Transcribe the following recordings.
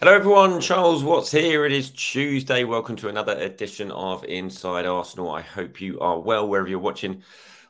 Hello, everyone. Charles Watts here. It is Tuesday. Welcome to another edition of Inside Arsenal. I hope you are well wherever you're watching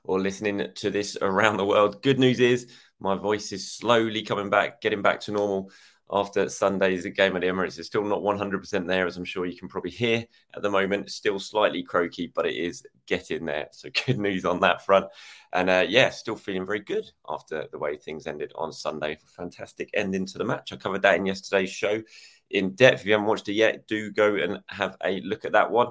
or listening to this around the world. Good news is my voice is slowly coming back, getting back to normal after Sunday's game at the Emirates. It's still not 100% there, as I'm sure you can probably hear at the moment. Still slightly croaky, but it is getting there. So good news on that front. And uh, yeah, still feeling very good after the way things ended on Sunday. Fantastic ending to the match. I covered that in yesterday's show in depth. If you haven't watched it yet, do go and have a look at that one.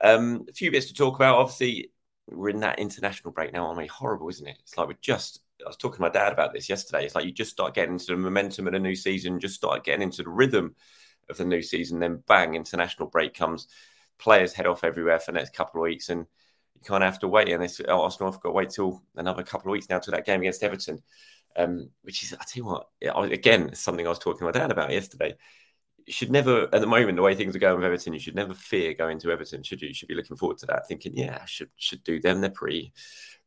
Um, a few bits to talk about. Obviously, we're in that international break now. I mean, horrible, isn't it? It's like we're just. I was talking to my dad about this yesterday. It's like you just start getting into the momentum of a new season, just start getting into the rhythm of the new season, then bang, international break comes. Players head off everywhere for the next couple of weeks, and you kind of have to wait. And this oh, Arsenal have got to wait till another couple of weeks now to that game against Everton, um, which is I tell you what, again, something I was talking to my dad about yesterday should never, at the moment, the way things are going with Everton, you should never fear going to Everton, should you? You should be looking forward to that, thinking, yeah, I should should do them. They're pretty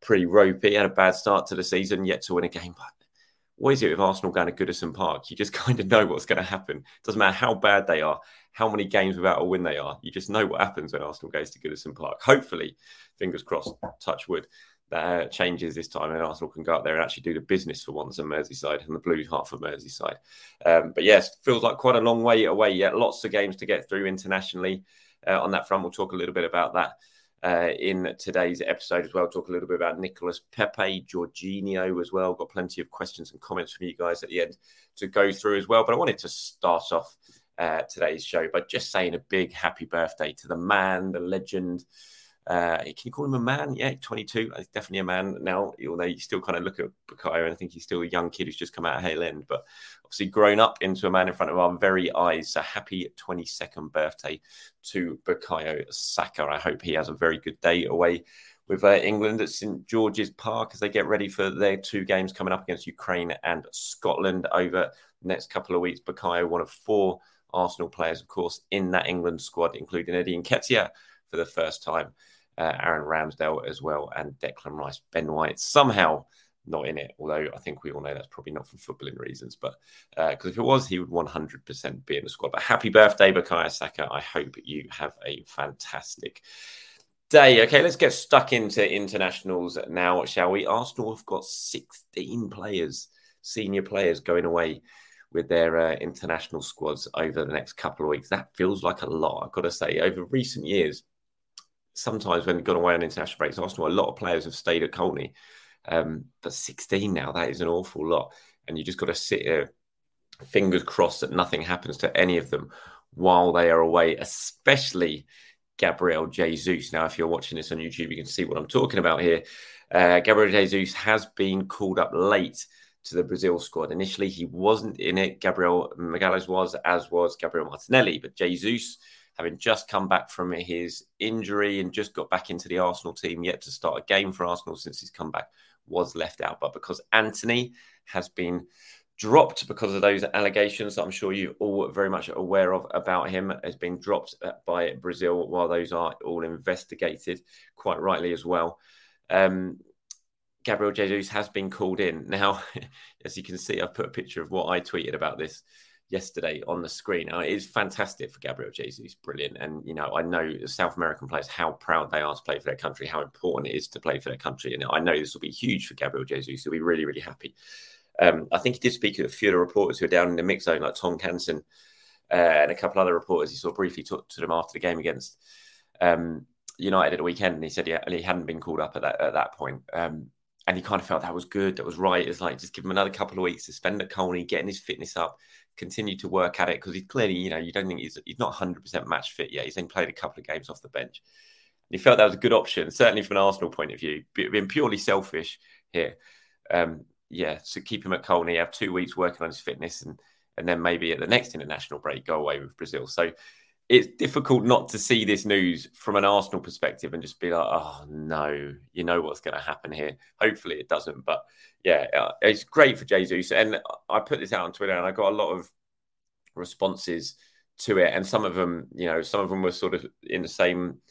pretty ropey. Had a bad start to the season, yet to win a game. But what is it with Arsenal going to Goodison Park? You just kind of know what's going to happen. Doesn't matter how bad they are, how many games without a win they are. You just know what happens when Arsenal goes to Goodison Park. Hopefully, fingers crossed, touch wood that uh, changes this time and Arsenal can go out there and actually do the business for once on Merseyside and the blue half of Merseyside. Um, but yes, feels like quite a long way away yet. Lots of games to get through internationally. Uh, on that front, we'll talk a little bit about that uh, in today's episode as well. Talk a little bit about Nicolas Pepe, Jorginho as well. Got plenty of questions and comments from you guys at the end to go through as well. But I wanted to start off uh, today's show by just saying a big happy birthday to the man, the legend, uh, can you call him a man? Yeah, 22. He's definitely a man now, although you still kind of look at Bukayo and I think he's still a young kid who's just come out of Hale End, but obviously grown up into a man in front of our very eyes. So happy 22nd birthday to Bukayo Saka. I hope he has a very good day away with uh, England at St George's Park as they get ready for their two games coming up against Ukraine and Scotland over the next couple of weeks. Bukayo, one of four Arsenal players, of course, in that England squad, including Eddie Nketiah for the first time uh, Aaron Ramsdale as well, and Declan Rice. Ben White somehow not in it, although I think we all know that's probably not for footballing reasons. But because uh, if it was, he would 100% be in the squad. But happy birthday, Bukayo Saka. I hope you have a fantastic day. Okay, let's get stuck into internationals now, shall we? Arsenal have got 16 players, senior players, going away with their uh, international squads over the next couple of weeks. That feels like a lot, I've got to say. Over recent years, sometimes when gone away on international breaks, Arsenal, a lot of players have stayed at Colney. Um, but 16 now, that is an awful lot. And you just got to sit fingers crossed that nothing happens to any of them while they are away, especially Gabriel Jesus. Now, if you're watching this on YouTube, you can see what I'm talking about here. Uh, Gabriel Jesus has been called up late to the Brazil squad. Initially, he wasn't in it. Gabriel Magalhães was, as was Gabriel Martinelli. But Jesus, having just come back from his injury and just got back into the Arsenal team, yet to start a game for Arsenal since he's come back, was left out. But because Antony has been dropped because of those allegations that I'm sure you're all very much aware of about him has been dropped by Brazil while those are all investigated, quite rightly as well. Um, Gabriel Jesus has been called in. Now, as you can see, I've put a picture of what I tweeted about this yesterday on the screen. It is fantastic for Gabriel Jesus, brilliant. And, you know, I know South American players, how proud they are to play for their country, how important it is to play for their country. And I know this will be huge for Gabriel Jesus. He'll be really, really happy. Um, I think he did speak to a few of the reporters who are down in the mix zone, like Tom Canson uh, and a couple other reporters. He sort of briefly talked to them after the game against um, United at the weekend, and he said he, he hadn't been called up at that at that point. Um, and he kind of felt that was good, that was right. It's like just give him another couple of weeks to spend at Colney, getting his fitness up, continue to work at it because he's clearly, you know, you don't think he's he's not 100% match fit yet. He's only played a couple of games off the bench. He felt that was a good option, certainly from an Arsenal point of view. Being purely selfish here, um, yeah, so keep him at Colney, have two weeks working on his fitness, and and then maybe at the next international break go away with Brazil. So it's difficult not to see this news from an Arsenal perspective and just be like, oh no, you know what's going to happen here. Hopefully it doesn't, but yeah, uh, it's great for Jesus. And I put this out on Twitter, and I got a lot of responses to it, and some of them, you know, some of them were sort of in the same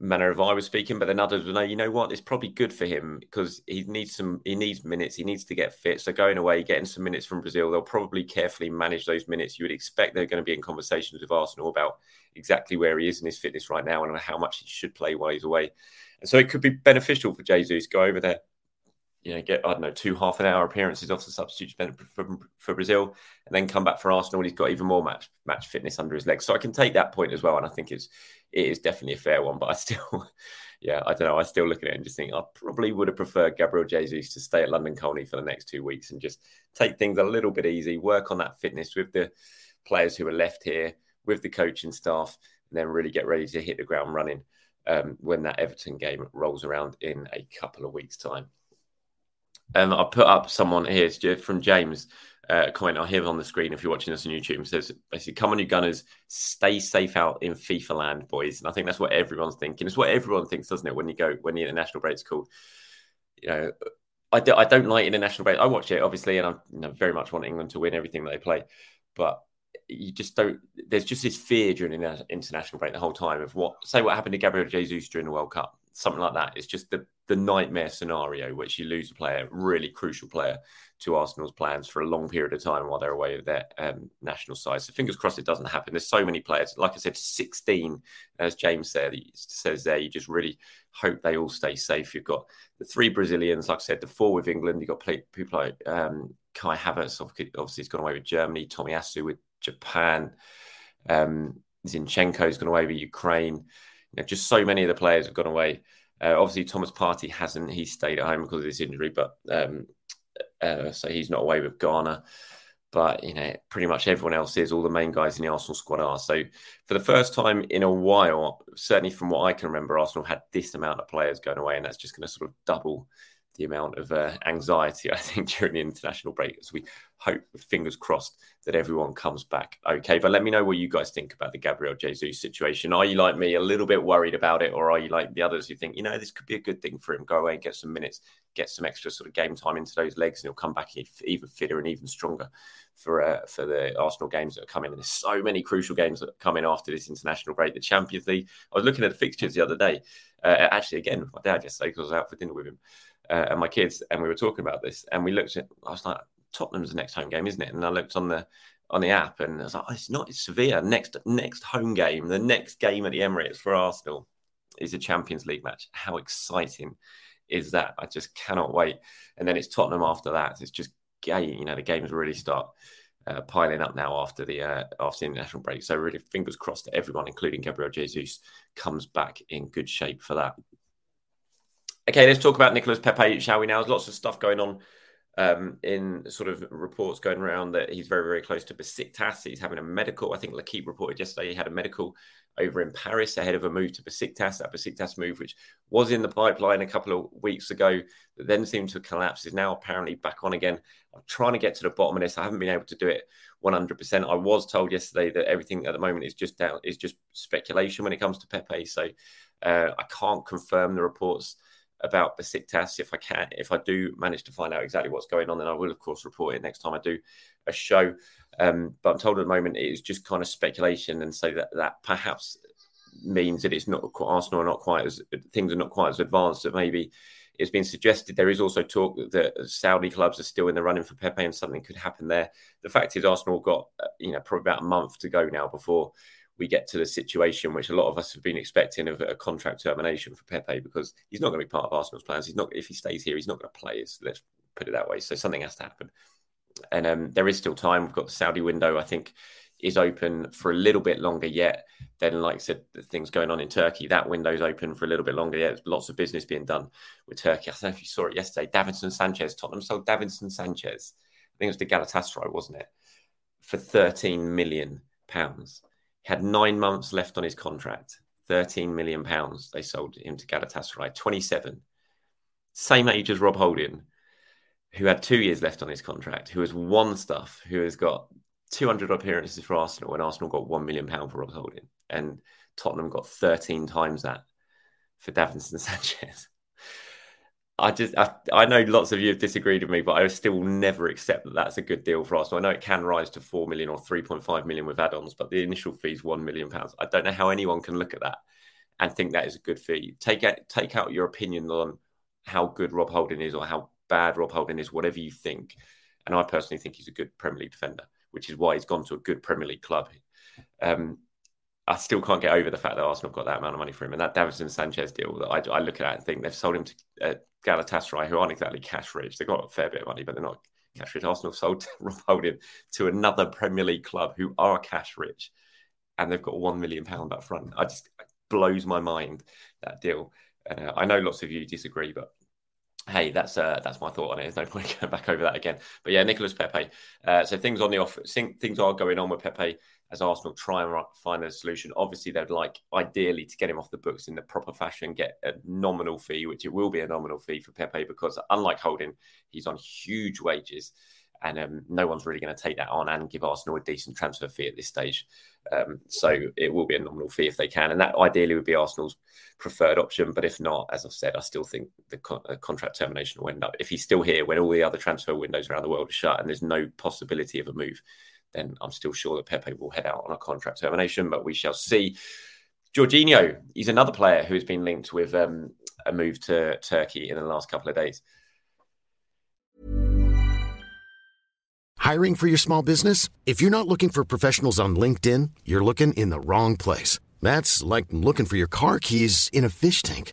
manner of I was speaking, but then others will know, you know what, it's probably good for him because he needs some, he needs minutes, he needs to get fit. So going away, getting some minutes from Brazil, they'll probably carefully manage those minutes. You would expect they're going to be in conversations with Arsenal about exactly where he is in his fitness right now and how much he should play while he's away. And so it could be beneficial for Jesus go over there, you know, get I don't know two half an hour appearances off the substitute for, for Brazil, and then come back for Arsenal. He's got even more match match fitness under his legs, so I can take that point as well. And I think it's it is definitely a fair one. But I still, yeah, I don't know. I still look at it and just think I probably would have preferred Gabriel Jesus to stay at London Colney for the next two weeks and just take things a little bit easy, work on that fitness with the players who are left here, with the coaching staff, and then really get ready to hit the ground running um, when that Everton game rolls around in a couple of weeks' time. Um, I put up someone here from James. Uh, comment I have on the screen if you're watching us on YouTube. It says basically, "Come on, you Gunners, stay safe out in FIFA land, boys." And I think that's what everyone's thinking. It's what everyone thinks, doesn't it? When you go when the international break's called, you know, I, do, I don't like international break. I watch it obviously, and I you know, very much want England to win everything that they play, but you just don't. There's just this fear during the international break the whole time of what say what happened to Gabriel Jesus during the World Cup something like that. It's just the the nightmare scenario which you lose a player, really crucial player to Arsenal's plans for a long period of time while they're away with their um, national side. So fingers crossed it doesn't happen. There's so many players, like I said, 16, as James said, says there. You just really hope they all stay safe. You've got the three Brazilians, like I said, the four with England. You've got people like um, Kai Havertz, obviously he's gone away with Germany. Tommy Tomiyasu with Japan. Um, Zinchenko's gone away with Ukraine know, just so many of the players have gone away. Uh, obviously, Thomas Partey hasn't. He stayed at home because of this injury, but um, uh, so he's not away with Ghana. But you know, pretty much everyone else is. All the main guys in the Arsenal squad are. So for the first time in a while, certainly from what I can remember, Arsenal had this amount of players going away, and that's just going to sort of double the amount of uh, anxiety, I think, during the international break as we hope, fingers crossed, that everyone comes back okay. But let me know what you guys think about the Gabriel Jesus situation. Are you like me, a little bit worried about it, or are you like the others who think, you know, this could be a good thing for him? Go away and get some minutes, get some extra sort of game time into those legs, and he'll come back even fitter and even stronger for uh, for the Arsenal games that are coming. And there's so many crucial games that are coming after this international break. The Champions League. I was looking at the fixtures the other day. Uh, actually, again, my dad yesterday because I was out for dinner with him uh, and my kids, and we were talking about this, and we looked at. I was like, Tottenham's the next home game, isn't it? And I looked on the on the app, and I was like, oh, it's not. It's Sevilla next next home game. The next game at the Emirates for Arsenal is a Champions League match. How exciting is that? I just cannot wait. And then it's Tottenham after that. It's just game. You know, the games really start. Uh, piling up now after the uh, after the international break. So really, fingers crossed that everyone, including Gabriel Jesus, comes back in good shape for that. Okay, let's talk about Nicolas Pepe, shall we now? There's lots of stuff going on um, in sort of reports going around that he's very, very close to Besiktas. He's having a medical. I think L'Equipe reported yesterday he had a medical over in Paris ahead of a move to Besiktas. That Besiktas move, which was in the pipeline a couple of weeks ago, that then seemed to collapse, is now apparently back on again. I'm trying to get to the bottom of this. I haven't been able to do it 100%. I was told yesterday that everything at the moment is just down is just speculation when it comes to Pepe. So uh, I can't confirm the reports about Besiktas. If I can, if I do manage to find out exactly what's going on, then I will, of course, report it next time I do a show. Um, but I'm told at the moment it is just kind of speculation, and so that that perhaps means that it's not Arsenal are not quite as things are not quite as advanced that maybe it's been suggested. There is also talk that Saudi clubs are still in the running for Pepe, and something could happen there. The fact is, Arsenal got uh, you know probably about a month to go now before we get to the situation which a lot of us have been expecting of a contract termination for Pepe because he's not going to be part of Arsenal's plans. He's not if he stays here, he's not going to play. Let's put it that way. So something has to happen, and um, there is still time. We've got the Saudi window. I think is open for a little bit longer yet. Then, like I said, things going on in Turkey, that window's open for a little bit longer yet. There's lots of business being done with Turkey. I don't know if you saw it yesterday. Davinson Sanchez, Tottenham sold Davinson Sanchez. I think it was the Galatasaray, wasn't it? For 13 million pounds. Had nine months left on his contract. 13 million pounds they sold him to Galatasaray. 27. Same age as Rob Holding, who had two years left on his contract, who has won stuff, who has got 200 appearances for Arsenal, and Arsenal got one million pound for Rob Holding, and Tottenham got 13 times that for Davinson Sanchez. I just I, I, know lots of you have disagreed with me, but I still never accept that that's a good deal for Arsenal. I know it can rise to four million or 3.5 million with add-ons, but the initial fee is one million pounds. I don't know how anyone can look at that and think that is a good fee. Take out take out your opinion on how good Rob Holding is or how bad Rob Holding is, whatever you think. And I personally think he's a good Premier League defender which is why he's gone to a good Premier League club. Um, I still can't get over the fact that Arsenal got that amount of money for him. And that Davinson Sanchez deal that I, I, look at and think they've sold him to uh, Galatasaray, who aren't exactly cash rich. They've got a fair bit of money, but they're not cash rich. Arsenal sold Rob Holding to another Premier League club who are cash rich, and they've got one million pound up front. I just blows my mind that deal. Uh, I know lots of you disagree, but hey, that's uh, that's my thought on it. There's no point going back over that again. But yeah, Nicolas Pepe. Uh, so things on the off, things are going on with Pepe as Arsenal try and find a solution. Obviously, they'd like ideally to get him off the books in the proper fashion, get a nominal fee, which it will be a nominal fee for Pepe because unlike Holding, he's on huge wages and um, no one's really going to take that on and give Arsenal a decent transfer fee at this stage. Um, so it will be a nominal fee if they can, and that ideally would be Arsenal's preferred option. But if not, as I've said, I still think the uh, contract termination will end up. If he's still here when all the other transfer windows around the world are shut and there's no possibility of a move, then I'm still sure that Pepe will head out on a contract termination. But we shall see. Jorginho, he's another player who has been linked with um, a move to Turkey in the last couple of days. Hiring for your small business? If you're not looking for professionals on LinkedIn, you're looking in the wrong place. That's like looking for your car keys in a fish tank.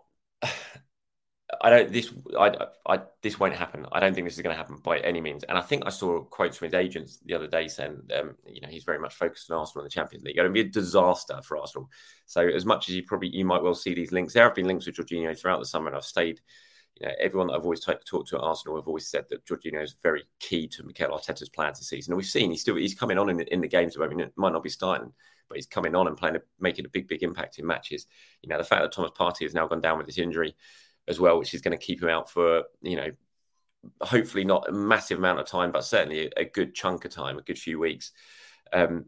I don't. This I, I this won't happen. I don't think this is going to happen by any means. And I think I saw quotes from his agents the other day saying, um, you know, he's very much focused on Arsenal in the Champions League. It would be a disaster for Arsenal. So as much as you probably you might well see these links, there have been links with Jorginho throughout the summer, and I've stayed. You know, everyone that I've always t- talked to at Arsenal have always said that Jorginho is very key to Mikel Arteta's plans this season. And we've seen he's still he's coming on in, in the games. I mean, it might not be starting but he's coming on and playing, a, making a big, big impact in matches. You know, the fact that Thomas Partey has now gone down with this injury as well, which is going to keep him out for, you know, hopefully not a massive amount of time, but certainly a, a good chunk of time, a good few weeks. Um,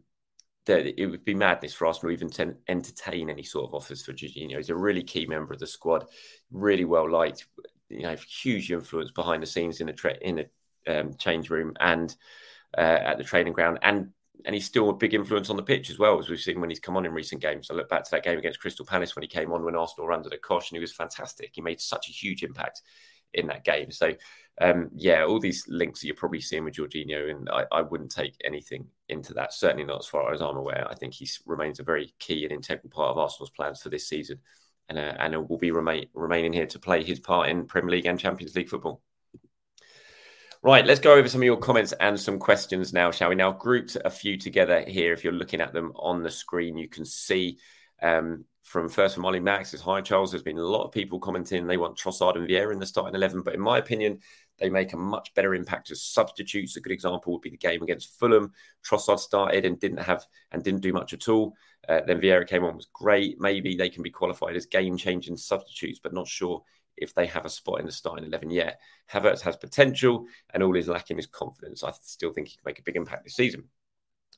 that it would be madness for Arsenal even to entertain any sort of offers for Jorginho. He's a really key member of the squad, really well liked, you know, huge influence behind the scenes in the tra- in the um, change room and uh, at the training ground, and and he's still a big influence on the pitch as well, as we've seen when he's come on in recent games. I look back to that game against Crystal Palace when he came on when Arsenal were under the cosh, and he was fantastic. He made such a huge impact in that game. So, um, yeah, all these links that you're probably seeing with Jorginho, and I, I, wouldn't take anything into that. Certainly not as far as I'm aware. I think he remains a very key and integral part of Arsenal's plans for this season, and uh, and will be remain, remaining here to play his part in Premier League and Champions League football. Right, let's go over some of your comments and some questions now, shall we? Now, grouped a few together here. If you're looking at them on the screen, you can see um, from first from Ollie Max says, Hi, Charles. There's been a lot of people commenting they want Trossard and Vieira in the starting 11, but in my opinion, they make a much better impact as substitutes. A good example would be the game against Fulham. Trossard started and didn't have and didn't do much at all. Uh, then Vieira came on, was great. Maybe they can be qualified as game changing substitutes, but not sure if they have a spot in the starting 11 yet. Havertz has potential, and all he's lacking is confidence. I still think he can make a big impact this season.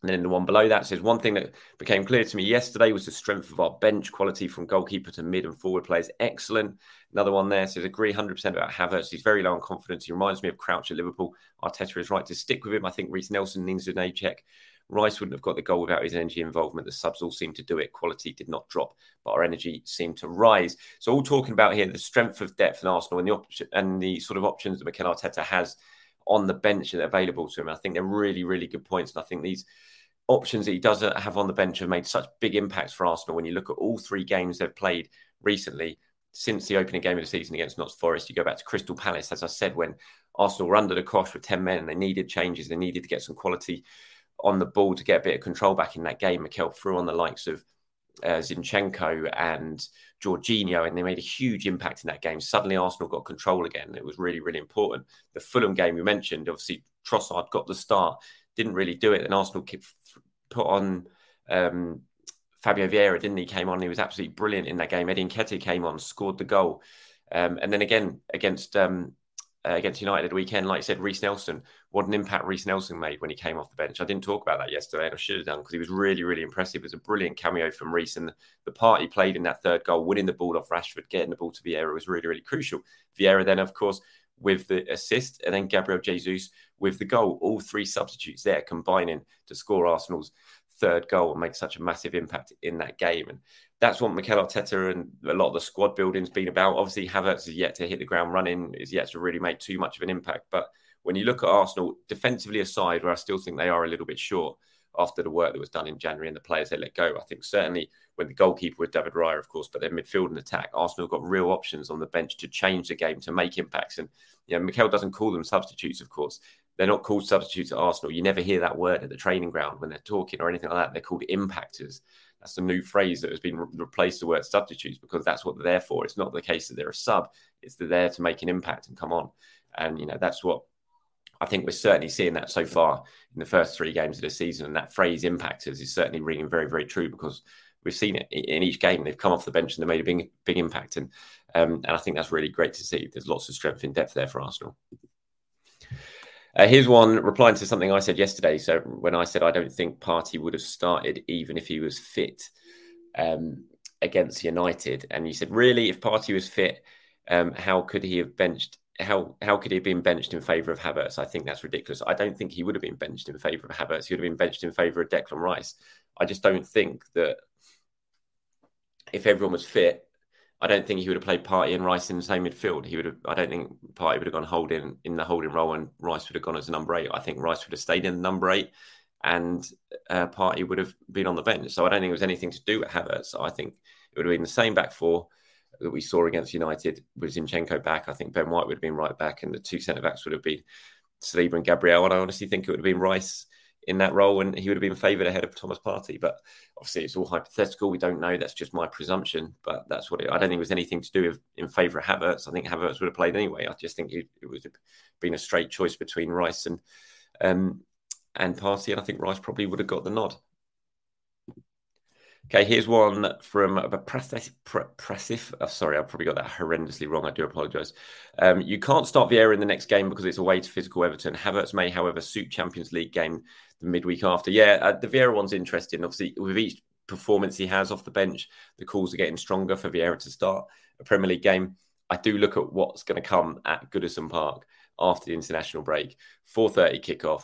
And then the one below that says one thing that became clear to me yesterday was the strength of our bench quality from goalkeeper to mid and forward players. Excellent. Another one there says agree 100% about Havertz. He's very low on confidence. He reminds me of Crouch at Liverpool. Arteta is right to stick with him. I think Reiss Nelson needs an A check. Rice wouldn't have got the goal without his energy involvement. The subs all seemed to do it. Quality did not drop, but our energy seemed to rise. So, all talking about here the strength of depth in Arsenal and the op- and the sort of options that Mikel Arteta has on the bench are available to him. I think they're really, really good points. And I think these options that he does have on the bench have made such big impacts for Arsenal. When you look at all three games they've played recently, since the opening game of the season against Notts Forest, you go back to Crystal Palace, as I said, when Arsenal were under the cosh with 10 men and they needed changes, they needed to get some quality on the ball to get a bit of control back in that game. Mikel threw on the likes of uh, Zinchenko and Jorginho, and they made a huge impact in that game. Suddenly, Arsenal got control again. It was really, really important. The Fulham game we mentioned, obviously, Trossard got the start, didn't really do it, and Arsenal put on um, Fabio Vieira, didn't he? Came on, he was absolutely brilliant in that game. Eddie Nketiah came on, scored the goal. Um, and then again against um, uh, against United weekend, like I said, Reiss Nelson, what an impact Reiss Nelson made when he came off the bench. I didn't talk about that yesterday, and I should have done because he was really, really impressive. It was a brilliant cameo from Reiss, and the, the part he played in that third goal, winning the ball off Rashford, getting the ball to Vieira was really, really crucial. Vieira then, of course, with the assist, and then Gabriel Jesus with the goal. All three substitutes there combining to score Arsenal's third goal and make such a massive impact in that game. And that's what Mikel Arteta and a lot of the squad building's been about. Obviously, Havertz is yet to hit the ground running, is yet to really make too much of an impact. But when you look at Arsenal, defensively aside, where I still think they are a little bit short after the work that was done in January and the players they let go, I think certainly when the goalkeeper was David Raya, of course, but their midfield and attack, Arsenal got real options on the bench to change the game, to make impacts. And, you know, Mikel doesn't call them substitutes, of course. They're not called substitutes at Arsenal. You never hear that word at the training ground when they're talking or anything like that. They're called impactors. That's the new phrase that has been re- replaced the word substitutes because that's what they're for. It's not the case that they're a sub. It's they're there to make an impact and come on. And you know that's what I think we're certainly seeing that so far in the first three games of the season. And that phrase impactors is certainly ringing very, very true because we've seen it in each game. They've come off the bench and they made a big, big impact. And um, and I think that's really great to see. There's lots of strength in depth there for Arsenal. Uh, here's one replying to something I said yesterday. So when I said I don't think Partey would have started even if he was fit um, against United, and you said really, if Partey was fit, um, how could he have benched? How how could he have been benched in favour of Havertz? I think that's ridiculous. I don't think he would have been benched in favour of Havertz. He would have been benched in favour of Declan Rice. I just don't think that if everyone was fit, I don't think he would have played Partey and Rice in the same midfield. He would have. I don't think Partey would have gone holding in the holding role, and Rice would have gone as a number eight. I think Rice would have stayed in the number eight, and uh, Partey would have been on the bench. So I don't think it was anything to do with Havertz. I think it would have been the same back four that we saw against United with Zinchenko back. I think Ben White would have been right back, and the two centre backs would have been Saliba and Gabriel. And I honestly think it would have been Rice in that role, and he would have been favoured ahead of Thomas Partey. But obviously, it's all hypothetical. We don't know. That's just my presumption. But that's what it, I don't think it was anything to do with in favour of Havertz. I think Havertz would have played anyway. I just think it, it would have been a straight choice between Rice and um, and Partey, and I think Rice probably would have got the nod. Okay, here's one from Pressif. Oh, sorry, I probably got that horrendously wrong. I do apologise. Um, you can't start Vieira in the next game because it's away to physical Everton. Havertz may, however, suit Champions League game the midweek after. Yeah, uh, the Vieira one's interesting. Obviously, with each performance he has off the bench, the calls are getting stronger for Vieira to start a Premier League game. I do look at what's going to come at Goodison Park after the international break. 4.30 kickoff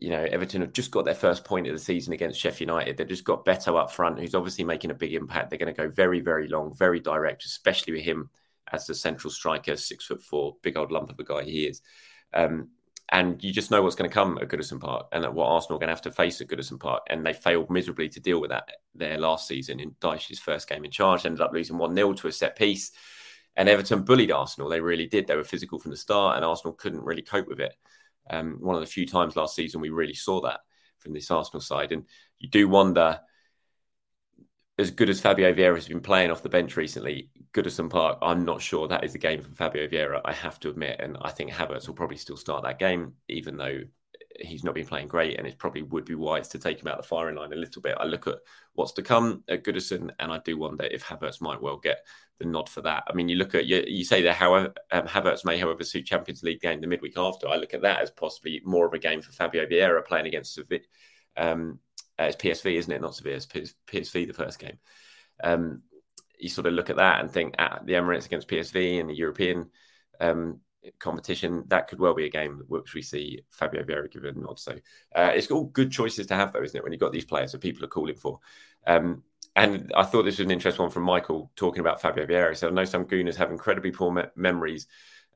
you know, Everton have just got their first point of the season against Sheffield United. They've just got Beto up front, who's obviously making a big impact. They're going to go very, very long, very direct, especially with him as the central striker, six foot four, big old lump of a guy he is. Um, and you just know what's going to come at Goodison Park and what Arsenal are going to have to face at Goodison Park. And they failed miserably to deal with that there last season in Dyche's first game in charge, ended up losing 1 0 to a set piece. And Everton bullied Arsenal. They really did. They were physical from the start, and Arsenal couldn't really cope with it. Um, one of the few times last season we really saw that from this Arsenal side. And you do wonder, as good as Fabio Vieira has been playing off the bench recently, Goodison Park, I'm not sure that is a game for Fabio Vieira, I have to admit. And I think Havertz will probably still start that game, even though he's not been playing great, and it probably would be wise to take him out the firing line a little bit. I look at what's to come at Goodison, and I do wonder if Havertz might well get the nod for that. I mean, you look at you, you say that however um, Havertz may, however, suit Champions League game the midweek after. I look at that as possibly more of a game for Fabio Vieira playing against Sevilla. Um, uh, it's PSV, isn't it? Not Sevilla, it's PSV the first game. Um, you sort of look at that and think at the Emirates against PSV and the European um, competition, that could well be a game which we see Fabio Vieira given a nod. So uh, it's all good choices to have, though, isn't it? When you've got these players that people are calling for. Um, and I thought this was an interesting one from Michael talking about Fabio Vieira. So I know some Gooners have incredibly poor me- memories,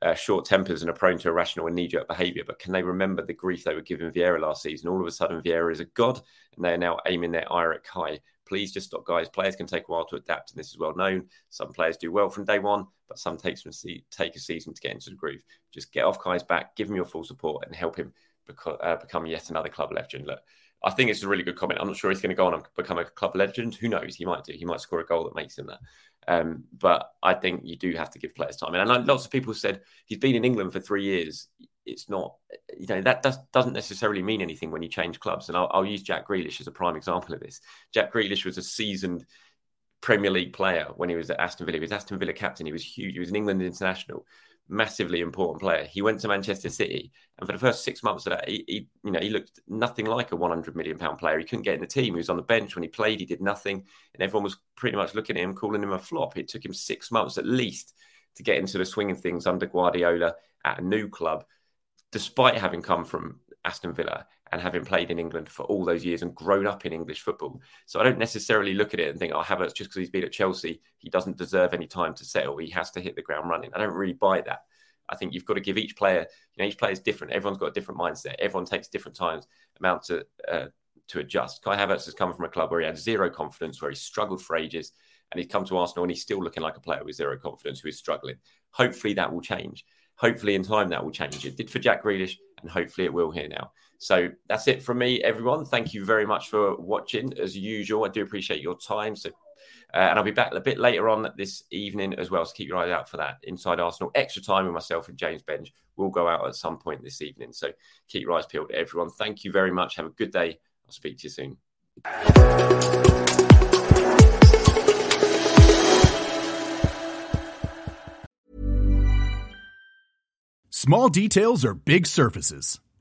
uh, short tempers, and are prone to irrational and knee jerk behaviour. But can they remember the grief they were giving Vieira last season? All of a sudden, Vieira is a god, and they are now aiming their ire at Kai. Please just stop, guys. Players can take a while to adapt, and this is well known. Some players do well from day one, but some takes from se- take a season to get into the groove. Just get off Kai's back, give him your full support, and help him beco- uh, become yet another club legend. Look, I think it's a really good comment. I'm not sure he's going to go on and become a club legend. Who knows? He might do. He might score a goal that makes him that. Um, but I think you do have to give players time. And I know lots of people said he's been in England for three years. It's not, you know, that does, doesn't necessarily mean anything when you change clubs. And I'll, I'll use Jack Grealish as a prime example of this. Jack Grealish was a seasoned Premier League player when he was at Aston Villa. He was Aston Villa captain. He was huge. He was an England international massively important player. He went to Manchester City, and for the first six months of that, he, he, you know he looked nothing like a 100 million pound player. He couldn't get in the team. He was on the bench when he played. He did nothing, and everyone was pretty much looking at him, calling him a flop. It took him six months at least to get into the swing of things under Guardiola at a new club, despite having come from Aston Villa and having played in England for all those years and grown up in English football. So I don't necessarily look at it and think, oh, Havertz, just because he's been at Chelsea, he doesn't deserve any time to settle. He has to hit the ground running. I don't really buy that. I think you've got to give each player, you know, each player is different. Everyone's got a different mindset. Everyone takes different times amount to uh, to adjust. Kai Havertz has come from a club where he had zero confidence, where he struggled for ages, and he's come to Arsenal and he's still looking like a player with zero confidence who is struggling. Hopefully that will change. Hopefully in time that will change. It did for Jack Grealish, and hopefully it will here now. So that's it from me, everyone. Thank you very much for watching. As usual, I do appreciate your time. So, uh, and I'll be back a bit later on this evening as well. So keep your eyes out for that. Inside Arsenal, extra time with myself and James Benge will go out at some point this evening. So keep your eyes peeled, everyone. Thank you very much. Have a good day. I'll speak to you soon. Small details are big surfaces